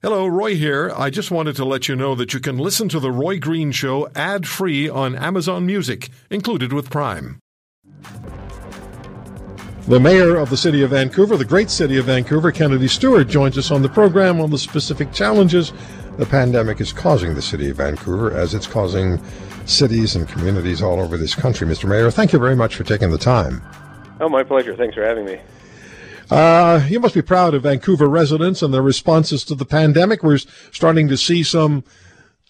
Hello, Roy here. I just wanted to let you know that you can listen to The Roy Green Show ad free on Amazon Music, included with Prime. The mayor of the city of Vancouver, the great city of Vancouver, Kennedy Stewart, joins us on the program on the specific challenges the pandemic is causing the city of Vancouver as it's causing cities and communities all over this country. Mr. Mayor, thank you very much for taking the time. Oh, my pleasure. Thanks for having me. Uh, you must be proud of Vancouver residents and their responses to the pandemic. We're starting to see some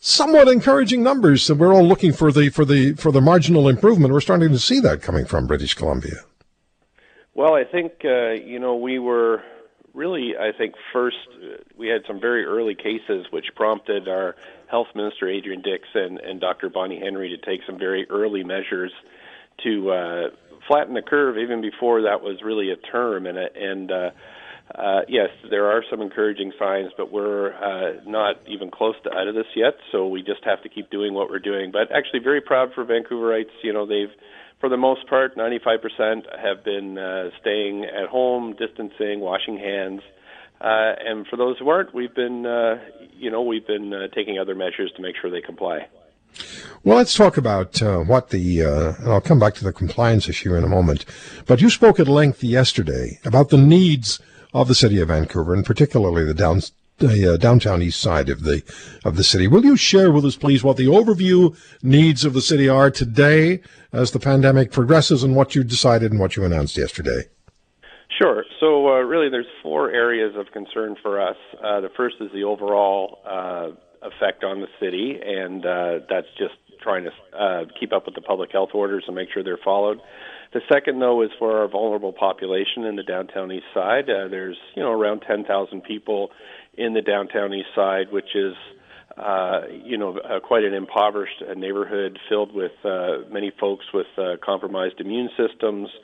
somewhat encouraging numbers. and we're all looking for the for the for the marginal improvement. We're starting to see that coming from British Columbia. Well, I think uh, you know we were really, I think first uh, we had some very early cases, which prompted our health minister Adrian Dix and, and Dr. Bonnie Henry to take some very early measures to uh, flatten the curve even before that was really a term. And and uh, uh, yes, there are some encouraging signs, but we're uh, not even close to out of this yet. So we just have to keep doing what we're doing. But actually, very proud for Vancouverites. You know, they've for the most part, 95% have been uh, staying at home, distancing, washing hands. Uh, and for those who aren't, we've been, uh, you know, we've been uh, taking other measures to make sure they comply. Well, let's talk about uh, what the, uh, and I'll come back to the compliance issue in a moment. But you spoke at length yesterday about the needs of the city of Vancouver, and particularly the down, uh, downtown east side of the of the city. Will you share with us, please, what the overview needs of the city are today as the pandemic progresses, and what you decided and what you announced yesterday? Sure. So, uh, really, there's four areas of concern for us. Uh, the first is the overall uh, effect on the city, and uh, that's just trying to uh, keep up with the public health orders and make sure they're followed. The second, though, is for our vulnerable population in the downtown east side. Uh, there's, you know, around 10,000 people in the downtown east side, which is, uh, you know, uh, quite an impoverished neighborhood filled with uh, many folks with uh, compromised immune systems, uh,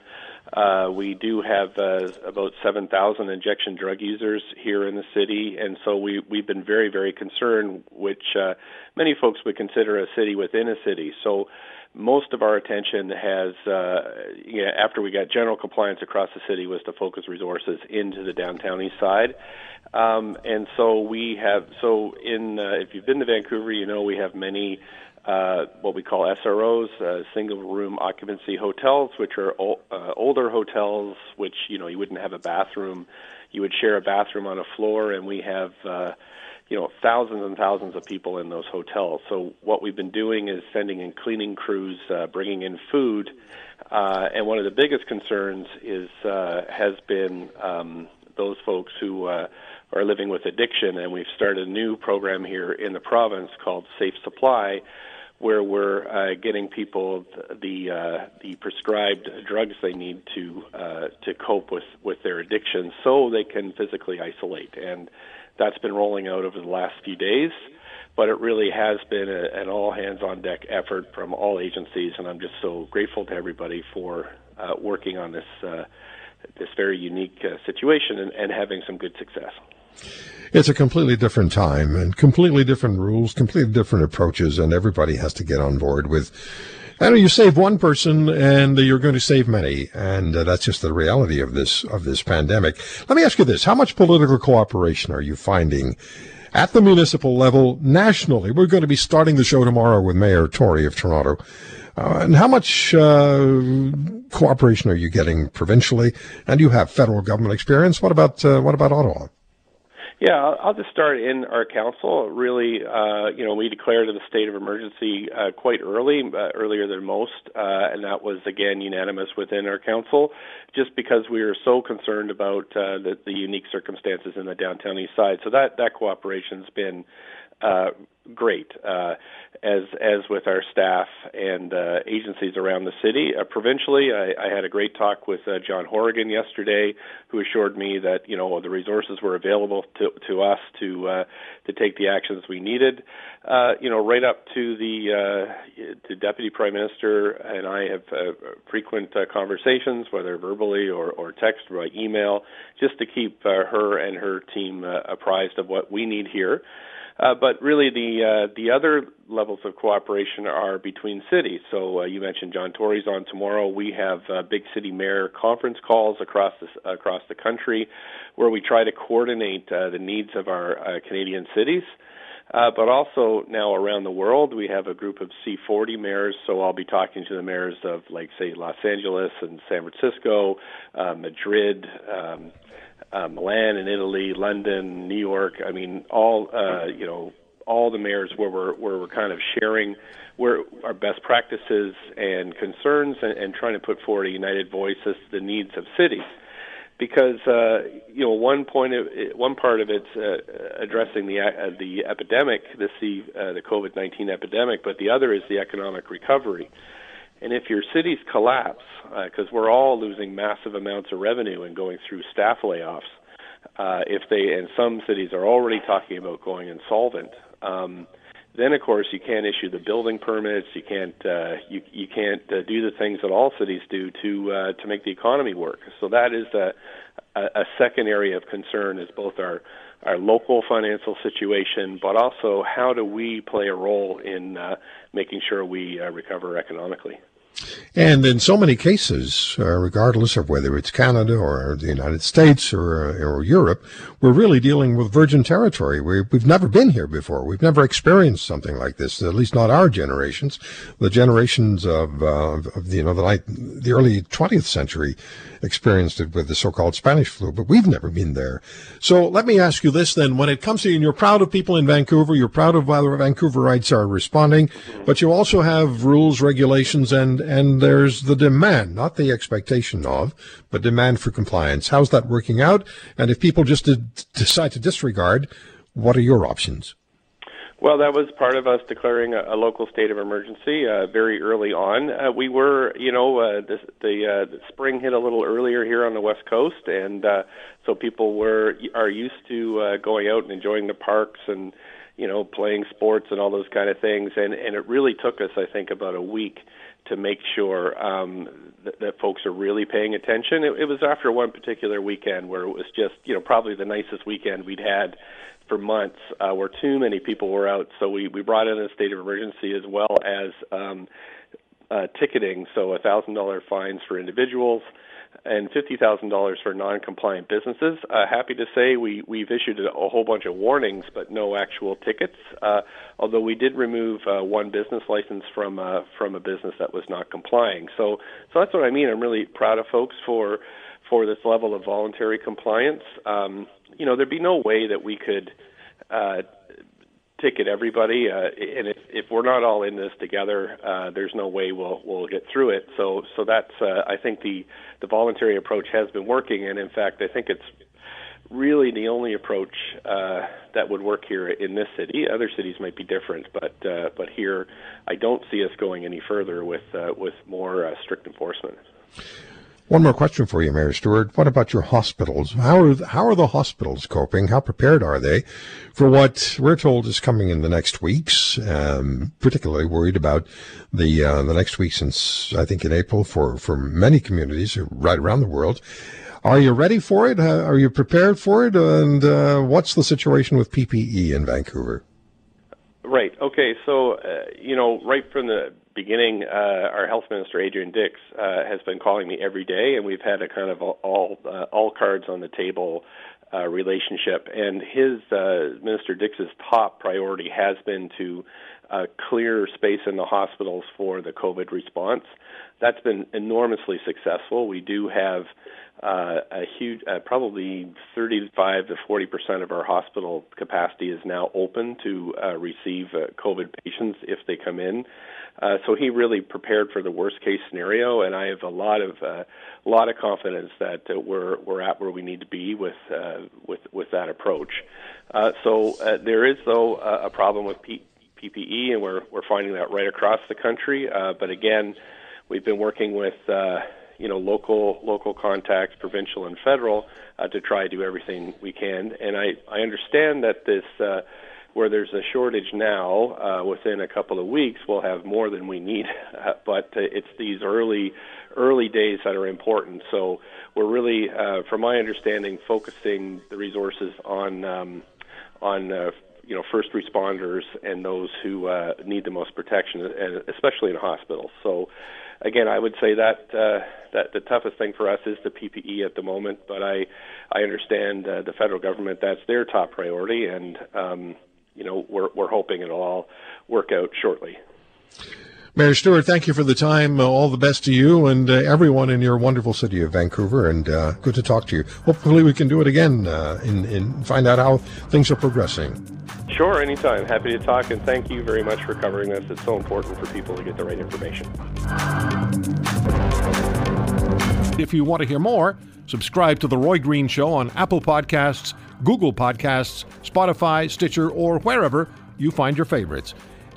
we do have uh, about 7,000 injection drug users here in the city, and so we, we've been very, very concerned, which uh, many folks would consider a city within a city. So most of our attention has, uh, you know, after we got general compliance across the city, was to focus resources into the downtown east side. Um, and so we have, so in, uh, if you've been to Vancouver, you know we have many uh, what we call SROs, uh, single room occupancy hotels, which are o- uh, older hotels, which you know you wouldn't have a bathroom, you would share a bathroom on a floor, and we have uh, you know thousands and thousands of people in those hotels. So what we've been doing is sending in cleaning crews, uh, bringing in food, uh, and one of the biggest concerns is uh, has been um, those folks who uh, are living with addiction, and we've started a new program here in the province called Safe Supply where we're uh, getting people the uh, the prescribed drugs they need to uh, to cope with with their addiction, so they can physically isolate. And that's been rolling out over the last few days. But it really has been a, an all hands on deck effort from all agencies, and I'm just so grateful to everybody for uh, working on this uh, this very unique uh, situation and, and having some good success. It's a completely different time and completely different rules, completely different approaches, and everybody has to get on board with. I know you save one person and you're going to save many, and uh, that's just the reality of this of this pandemic. Let me ask you this: How much political cooperation are you finding at the municipal level, nationally? We're going to be starting the show tomorrow with Mayor Tory of Toronto. Uh, and how much uh, cooperation are you getting provincially? And you have federal government experience. What about uh, what about Ottawa? Yeah, I'll just start in our council. Really, uh, you know, we declared a state of emergency uh, quite early, uh, earlier than most, uh, and that was again unanimous within our council, just because we were so concerned about uh, the, the unique circumstances in the downtown east side. So that that cooperation's been uh, great. Uh, as as with our staff and uh, agencies around the city. Uh, provincially, I, I had a great talk with uh, John Horgan yesterday, who assured me that you know the resources were available to to us to uh, to take the actions we needed. Uh, you know, right up to the uh, the deputy prime minister and I have uh, frequent uh, conversations, whether verbally or or text or by email, just to keep uh, her and her team uh, apprised of what we need here. Uh, but really, the uh, the other levels of cooperation are between cities. So uh, you mentioned John Tory's on tomorrow. We have uh, big city mayor conference calls across the, across the country, where we try to coordinate uh, the needs of our uh, Canadian cities. Uh, but also now around the world, we have a group of C40 mayors. So I'll be talking to the mayors of, like, say, Los Angeles and San Francisco, uh, Madrid, um, uh, Milan in Italy, London, New York. I mean, all uh, you know, all the mayors where we're where we're kind of sharing where our best practices and concerns, and, and trying to put forward a united voice as to the needs of cities. Because uh, you know, one point of one part of it's uh, addressing the uh, the epidemic, the uh, the COVID nineteen epidemic, but the other is the economic recovery. And if your cities collapse, because uh, we're all losing massive amounts of revenue and going through staff layoffs, uh, if they and some cities are already talking about going insolvent, um, then of course you can't issue the building permits. You can't uh, you you can't uh, do the things that all cities do to uh, to make the economy work. So that is a, a, second area of concern is both our our local financial situation, but also how do we play a role in uh, making sure we uh, recover economically. And in so many cases, uh, regardless of whether it's Canada or the United States or, uh, or Europe, we're really dealing with virgin territory. We, have never been here before. We've never experienced something like this, at least not our generations. The generations of, uh, of you know, the, the early 20th century experienced it with the so-called Spanish flu, but we've never been there. So let me ask you this then. When it comes to, and you're proud of people in Vancouver, you're proud of how the Vancouverites are responding, but you also have rules, regulations, and and there's the demand, not the expectation of, but demand for compliance. How's that working out? And if people just decide to disregard, what are your options? Well, that was part of us declaring a, a local state of emergency uh, very early on. Uh, we were, you know, uh, the, the, uh, the spring hit a little earlier here on the west coast, and uh, so people were are used to uh, going out and enjoying the parks and you know playing sports and all those kind of things. And and it really took us, I think, about a week to make sure um, that, that folks are really paying attention. It, it was after one particular weekend where it was just, you know, probably the nicest weekend we'd had for months, uh, where too many people were out. So we we brought in a state of emergency as well as um, uh, ticketing, so thousand dollar fines for individuals and $50,000 for non-compliant businesses. Uh, happy to say we, we've issued a, a, whole bunch of warnings, but no actual tickets. Uh, although we did remove uh, one business license from uh, from a business that was not complying. So so that's what I mean. I'm really proud of folks for for this level of voluntary compliance. Um, you know, there'd be no way that we could uh, ticket everybody. Uh, and if, if we're not all in this together, uh, there's no way we'll we'll get through it. So so that's uh, I think the the voluntary approach has been working, and in fact I think it's really the only approach uh, that would work here in this city. Other cities might be different, but uh, but here I don't see us going any further with uh, with more uh, strict enforcement. One more question for you, Mayor Stewart. What about your hospitals? How are, how are the hospitals coping? How prepared are they for what we're told is coming in the next weeks? Um, particularly worried about the uh, the next week since I think in April for, for many communities right around the world. Are you ready for it? Uh, are you prepared for it? And uh, what's the situation with PPE in Vancouver? Right. Okay. So, uh, you know, right from the beginning, uh, our health minister Adrian Dix uh, has been calling me every day, and we've had a kind of all uh, all cards on the table uh, relationship. And his uh, Minister Dix's top priority has been to uh, clear space in the hospitals for the COVID response. That's been enormously successful. We do have uh, a huge, uh, probably 35 to 40 percent of our hospital capacity is now open to uh, receive uh, COVID patients if they come in. Uh, so he really prepared for the worst case scenario, and I have a lot of uh, lot of confidence that we're we're at where we need to be with with with that approach. So there is though a problem with P- PPE, and we're we're finding that right across the country. Uh, but again, we've been working with. Uh, you know, local local contacts, provincial and federal, uh, to try to do everything we can. And I I understand that this uh, where there's a shortage now, uh, within a couple of weeks, we'll have more than we need. Uh, but uh, it's these early early days that are important. So we're really, uh, from my understanding, focusing the resources on um, on uh, you know first responders and those who uh, need the most protection, and especially in hospitals. So, again, I would say that uh, that the toughest thing for us is the PPE at the moment. But I I understand uh, the federal government that's their top priority, and um, you know we're we're hoping it'll all work out shortly. Mayor Stewart, thank you for the time. Uh, all the best to you and uh, everyone in your wonderful city of Vancouver, and uh, good to talk to you. Hopefully, we can do it again uh, and, and find out how things are progressing. Sure, anytime. Happy to talk, and thank you very much for covering this. It's so important for people to get the right information. If you want to hear more, subscribe to The Roy Green Show on Apple Podcasts, Google Podcasts, Spotify, Stitcher, or wherever you find your favorites.